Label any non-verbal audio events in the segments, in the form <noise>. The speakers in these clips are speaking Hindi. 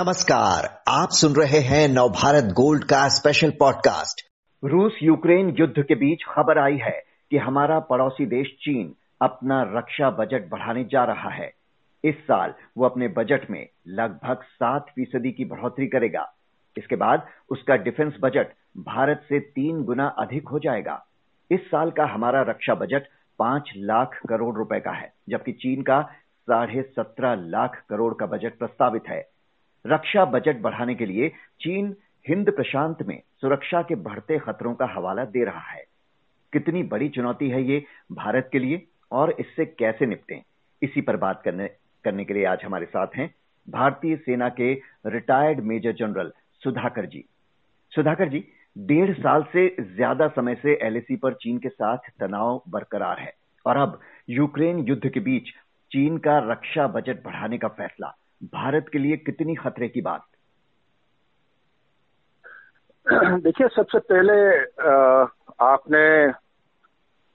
नमस्कार, आप सुन रहे हैं नवभारत गोल्ड का स्पेशल पॉडकास्ट रूस यूक्रेन युद्ध के बीच खबर आई है कि हमारा पड़ोसी देश चीन अपना रक्षा बजट बढ़ाने जा रहा है। इस साल वो अपने बजट में लगभग सात फ़ीसदी की बढ़ोतरी करेगा। इसके बाद उसका डिफेंस बजट भारत से तीन गुना अधिक हो जाएगा। इस साल का हमारा रक्षा बजट पाँच लाख करोड़ रुपए का है, जबकि चीन का साढ़े सत्रह लाख करोड़ का बजट प्रस्तावित है। रक्षा बजट बढ़ाने के लिए चीन हिंद प्रशांत में सुरक्षा के बढ़ते खतरों का हवाला दे रहा है। कितनी बड़ी चुनौती है ये भारत के लिए और इससे कैसे निपटें? इसी पर बात करने करने के लिए आज हमारे साथ हैं भारतीय सेना के retired major general Sudhakar ji. Sudhakar ji, डेढ़ साल से ज़्यादा समय से एलएसी पर चीन के साथ तनाव बरकरार है और अब यूक्रेन युद्ध के बीच चीन का रक्षा बजट बढ़ाने का फैसला। भारत के लिए कितनी खतरे की बात? देखिए सबसे पहले आपने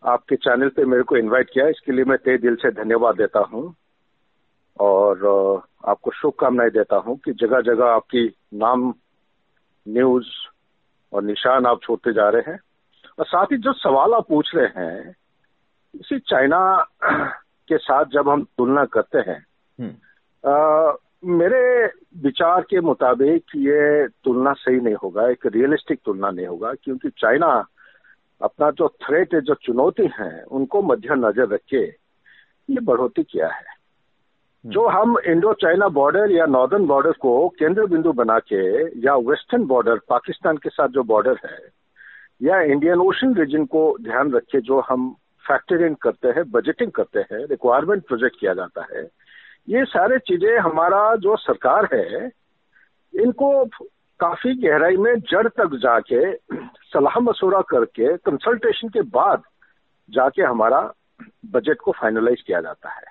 आपके चैनल पे मेरे को इनवाइट किया। इसके लिए मैं तय दिल से धन्यवाद देता हूँ और आपको शुभकामनाएँ देता हूँ कि जगह जगह आपकी नाम न्यूज़ और निशान आप छोड़ते जा रहे हैं। और साथ ही जो सवाल आप पूछ रहे हैं इसी चाइना के साथ जब हम तुलना करते हैं हम्म। आ, मेरे विचार के मुताबिक ये तुलना सही नहीं होगा एक रियलिस्टिक तुलना नहीं होगा क्योंकि चाइना अपना जो थ्रेट है जो चुनौती है उनको मद्देनजर रख के ये बढ़ोतरी किया है हम्म। जो हम इंडो चाइना बॉर्डर या नॉर्दर्न बॉर्डर को केंद्र बिंदु बना के या वेस्टर्न बॉर्डर पाकिस्तान के साथ जो बॉर्डर है या इंडियन ओशन रीजन को ध्यान रखे जो हम फैक्टर इन करते हैं बजटिंग करते हैं रिक्वायरमेंट प्रोजेक्ट किया जाता है ये सारे चीज़ें हमारा जो सरकार है इनको काफ़ी गहराई में जड़ तक जाके सलाह मशुरा करके कंसल्टेशन के बाद जाके हमारा बजट को फाइनलाइज किया जाता है।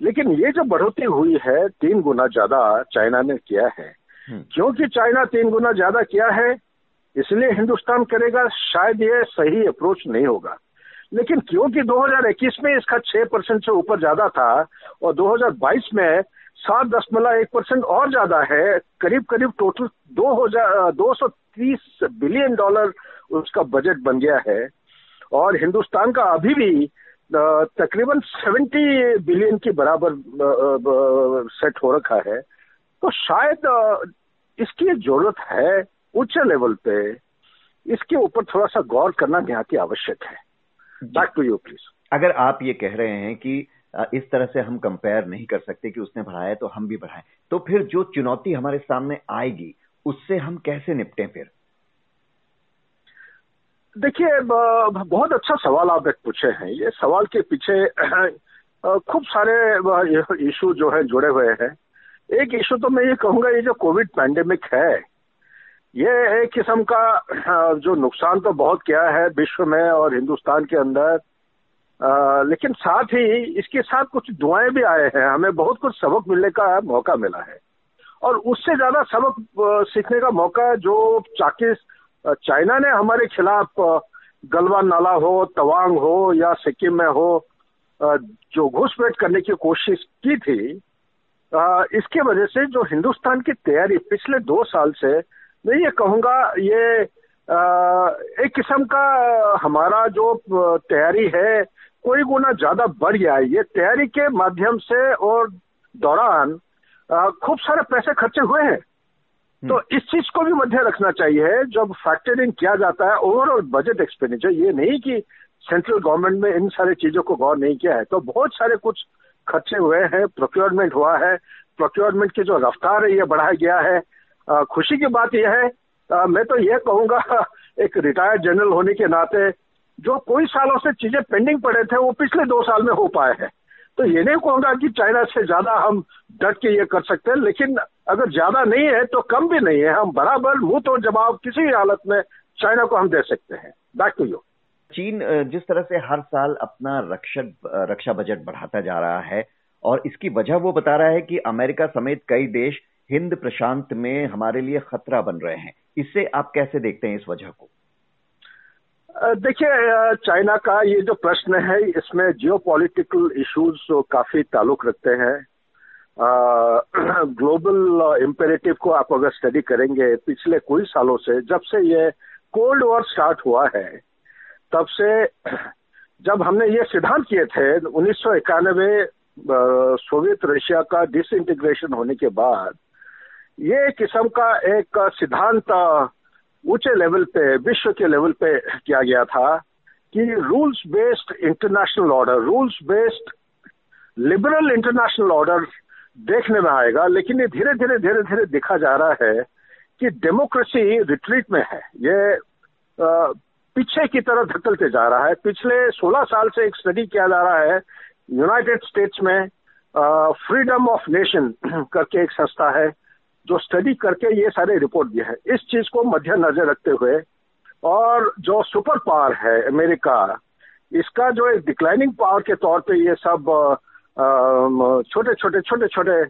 लेकिन ये जो बढ़ोतरी हुई है तीन गुना ज़्यादा चाइना ने किया है। हम्म। क्योंकि चाइना तीन गुना ज़्यादा किया है इसलिए हिंदुस्तान करेगा शायद ये सही अप्रोच नहीं होगा। लेकिन क्योंकि 2021 में इसका 6 परसेंट से ऊपर ज़्यादा था और 2022 में सात दशमलव एक परसेंट और ज़्यादा है करीब करीब टोटल दो हज़ार, दो सौ तीस बिलियन डॉलर उसका बजट बन गया है। और हिंदुस्तान का अभी भी तकरीबन 70 बिलियन के बराबर सेट हो रखा है। तो शायद इसकी ज़रूरत है उच्च लेवल पे। इसके ऊपर थोड़ा सा गौर करना यहाँ की आवश्यक है। बैक टू यू प्लीज़ अगर आप ये कह रहे हैं कि इस तरह से हम कंपेयर नहीं कर सकते कि उसने बढ़ाया तो हम भी बढ़ाएँ। तो फिर जो चुनौती हमारे सामने आएगी उससे हम कैसे निपटें फिर? देखिए बहुत अच्छा सवाल आप एक पूछे हैं। ये सवाल के पीछे खूब सारे इशू जो है जुड़े हुए हैं। एक इशू तो मैं ये कहूँगा ये जो कोविड पैंडेमिक है ये एक किस्म का जो नुकसान तो बहुत किया है विश्व में और हिंदुस्तान के अंदर। आ, लेकिन साथ ही इसके साथ कुछ दुआएँ भी आए हैं। हमें बहुत कुछ सबक मिलने का मौका मिला है। और उससे ज़्यादा सबक सीखने का मौका जो चाकि चाइना ने हमारे खिलाफ गलवा नाला हो तवांग हो या सिक्किम में हो जो घुसपैठ करने की कोशिश की थी इसके वजह से जो हिंदुस्तान की तैयारी पिछले दो साल से मैं ये कहूँगा ये एक किस्म का हमारा जो तैयारी है कोई गुना ज़्यादा बढ़ गया है। ये तैयारी के माध्यम से और दौरान खूब सारे पैसे खर्चे हुए हैं। तो हम्म। इस चीज़ को भी मध्य रखना चाहिए जब फैक्टरिंग किया जाता है ओवरऑल बजट एक्सपेंडिचर ये नहीं कि सेंट्रल गवर्नमेंट में इन सारी चीज़ों को गौर नहीं किया है। तो बहुत सारे कुछ खर्चे हुए हैं प्रोक्योरमेंट हुआ है प्रोक्योरमेंट की जो रफ्तार है ये बढ़ाया गया है। खुशी की बात यह है आ, मैं तो यह कहूँगा <laughs> एक रिटायर्ड जनरल होने के नाते जो कोई सालों से चीज़ें पेंडिंग पड़े थे वो पिछले दो साल में हो पाए हैं। तो ये नहीं कहूँगा कि चाइना से ज़्यादा हम डट के ये कर सकते हैं लेकिन अगर ज़्यादा नहीं है तो कम भी नहीं है। हम बराबर मुँह तो जवाब किसी भी हालत में चाइना को हम दे सकते हैं। बैक टू यू चीन जिस तरह से हर साल अपना रक्षक रक्षा बजट बढ़ाता जा रहा है और इसकी वजह वो बता रहा है कि अमेरिका समेत कई देश हिंद प्रशांत में हमारे लिए खतरा बन रहे हैं। इससे आप कैसे देखते हैं इस वजह को? देखिए चाइना का ये जो प्रश्न है, इसमें जियो पॉलिटिकल इशूज काफ़ी ताल्लुक रखते हैं। ग्लोबल इम्पेरेटिव <clears throat> को आप अगर स्टडी करेंगे, पिछले कुछ सालों से, जब से ये कोल्ड वॉर स्टार्ट हुआ है, तब से <clears throat> जब हमने ये सिद्धांत किए थे, उन्नीस सौ इक्यानवे सोवियत रशिया का डिसइंटीग्रेशन होने के बाद ये किस्म का एक सिद्धांत ऊँचे लेवल पे, विश्व के लेवल पे किया गया था कि rules based international order, rules based liberal international order देखने में आएगा, लेकिन ये धीरे धीरे धीरे धीरे दिखा जा रहा है कि डेमोक्रेसी रिट्रीट में है। ये पीछे की तरफ़ धकलते जा रहा है। पिछले 16 साल से एक स्टडी किया जा रहा है यूनाइटेड स्टेट्स में फ्रीडम ऑफ़ नेशन करके एक संस्था है। जो स्टडी करके ये सारे रिपोर्ट दिए हैं इस चीज़ को मद्देनजर रखते हुए और जो सुपर पावर है अमेरिका इसका जो एक डिक्लाइनिंग पावर के तौर पे ये सब छोटे छोटे छोटे छोटे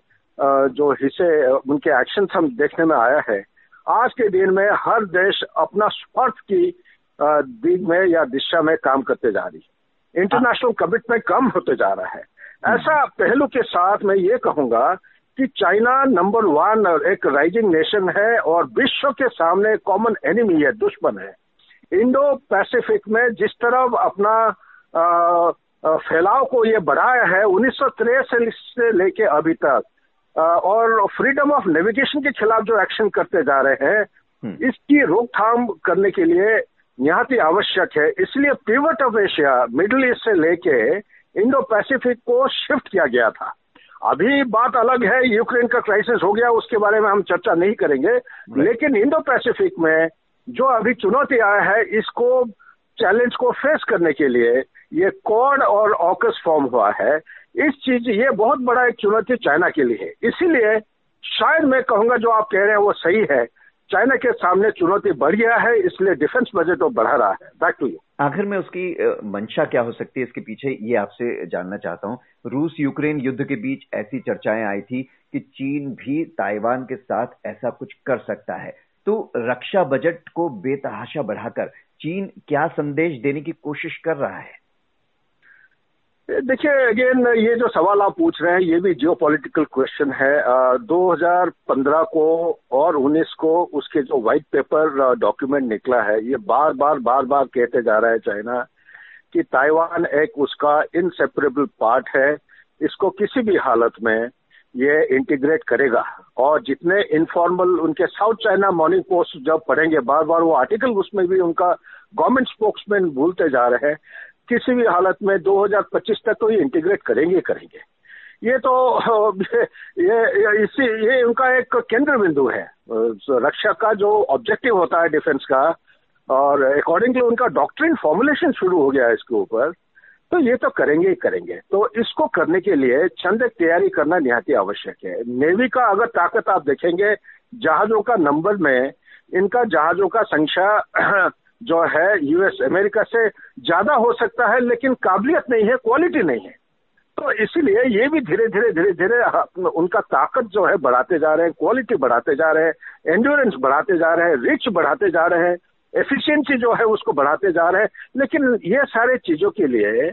जो हिस्से उनके एक्शन हम देखने में आया है। आज के दिन में हर देश अपना स्वार्थ की दिग में या दिशा में काम करते जा रही है। इंटरनेशनल कमिटमेंट कम होते जा रहा है। ऐसा पहलू के साथ मैं ये कहूँगा कि चाइना नंबर वन एक राइजिंग नेशन है और विश्व के सामने कॉमन एनिमी है दुश्मन है। इंडो पैसिफिक में जिस तरह अपना फैलाव को ये बढ़ाया है उन्नीस से लेके अभी तक और फ्रीडम ऑफ़ नेविगेशन के खिलाफ जो एक्शन करते जा रहे हैं हम्म। इसकी रोकथाम करने के लिए निहाती आवश्यक है। इसलिए pivot of Asia Middle East से लेके इंडो पैसिफिक को शिफ्ट किया गया था। अभी बात अलग है यूक्रेन का क्राइसिस हो गया उसके बारे में हम चर्चा नहीं करेंगे। लेकिन इंडो पैसिफिक में जो अभी चुनौती आया है इसको चैलेंज को फेस करने के लिए ये कॉड और ऑकस फॉर्म हुआ है। इस चीज़ ये बहुत बड़ा एक चुनौती चाइना के लिए है। इसीलिए शायद मैं कहूँगा जो आप कह रहे हैं वो सही है। चाइना के सामने चुनौती बढ़ गया है, इसलिए डिफेंस बजट वो बढ़ा रहा है। बैक टू यू आखिर में उसकी मंशा क्या हो सकती है इसके पीछे, ये आपसे जानना चाहता हूँ। रूस यूक्रेन युद्ध के बीच ऐसी चर्चाएँ आई थी कि चीन भी ताइवान के साथ ऐसा कुछ कर सकता है। तो रक्षा बजट को बेतहाशा बढ़ाकर चीन क्या संदेश देने की कोशिश कर रहा है? देखिए अगेन ये जो सवाल आप पूछ रहे हैं ये भी जियो पॉलिटिकल क्वेश्चन है आ, 2015 को और 19 को उसके जो व्हाइट पेपर डॉक्यूमेंट निकला है ये बार बार बार बार कहते जा रहा है चाइना कि ताइवान एक उसका इनसेपरेबल पार्ट है। इसको किसी भी हालत में ये इंटीग्रेट करेगा। और जितने इनफॉर्मल उनके साउथ चाइना मॉर्निंग पोस्ट जब पढ़ेंगे बार बार वो आर्टिकल उसमें भी उनका गवर्नमेंट स्पोक्समैन भूलते जा रहे हैं। किसी भी हालत में 2025 तक तो ये इंटीग्रेट करेंगे करेंगे। ये तो <laughs> ये, इसी ये उनका एक केंद्र बिंदु है रक्षा का जो ऑब्जेक्टिव होता है डिफेंस का और अकॉर्डिंगली उनका डॉक्ट्रिन फॉर्मुलेशन शुरू हो गया है इसके ऊपर तो ये तो करेंगे ही करेंगे। तो इसको करने के लिए चंद एक तैयारी करना निहाती आवश्यक है। नेवी का अगर ताकत आप देखेंगे जहाजों का नंबर में इनका जहाजों का संख्या <clears throat> जो है यूएस अमेरिका से ज़्यादा हो सकता है, लेकिन काबिलियत नहीं है क्वालिटी नहीं है। तो इसीलिए ये भी धीरे धीरे धीरे धीरे उनका ताकत जो है बढ़ाते जा रहे हैं क्वालिटी बढ़ाते जा रहे हैं एंड्योरेंस बढ़ाते जा रहे हैं रिच बढ़ाते जा रहे हैं एफिशिएंसी जो है उसको बढ़ाते जा रहे हैं। लेकिन ये सारे चीज़ों के लिए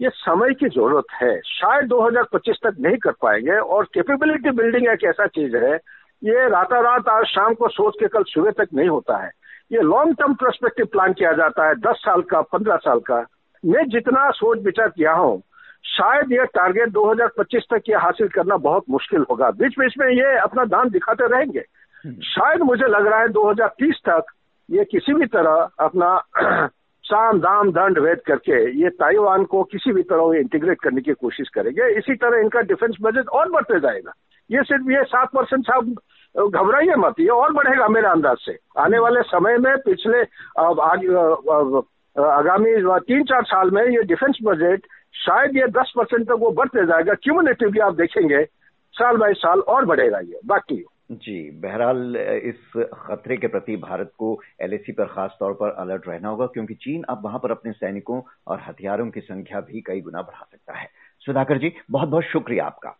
ये समय की ज़रूरत है। शायद 2025 तक नहीं कर पाएँगे, और कैपेबिलिटी बिल्डिंग एक ऐसा चीज़ है, ये राता रात आज शाम को सोच के कल सुबह तक नहीं होता है। ये लॉन्ग टर्म परस्पेक्टिव प्लान किया जाता है दस साल का पंद्रह साल का। मैं जितना सोच विचार किया हूँ शायद ये टारगेट 2025 तक ये हासिल करना बहुत मुश्किल होगा। बीच बीच में ये अपना दान दिखाते रहेंगे। हम्म। शायद मुझे लग रहा है 2030 तक ये किसी भी तरह अपना <clears throat> साम दाम दंड वेद करके ये ताइवान को किसी भी तरह इंटीग्रेट करने की कोशिश करेंगे। इसी तरह इनका डिफेंस बजट और बढ़ते जाएगा। ये सिर्फ़ ये सात परसेंट साहब घबराइए मत, ये और बढ़ेगा मेरे अंदाज से। आने वाले समय में पिछले आगामी तीन चार साल में ये डिफेंस बजट शायद ये दस परसेंट तक वो बढ़ते जाएगा। क्यूमुलेटिवली आप देखेंगे, साल बाई साल और बढ़ेगा ये। बाकी जी, बहरहाल, इस खतरे के प्रति भारत को एलएसी पर खास तौर पर अलर्ट रहना होगा, क्योंकि चीन अब वहाँ पर अपने सैनिकों और हथियारों की संख्या भी कई गुना बढ़ा सकता है। सुधाकर जी बहुत बहुत शुक्रिया आपका।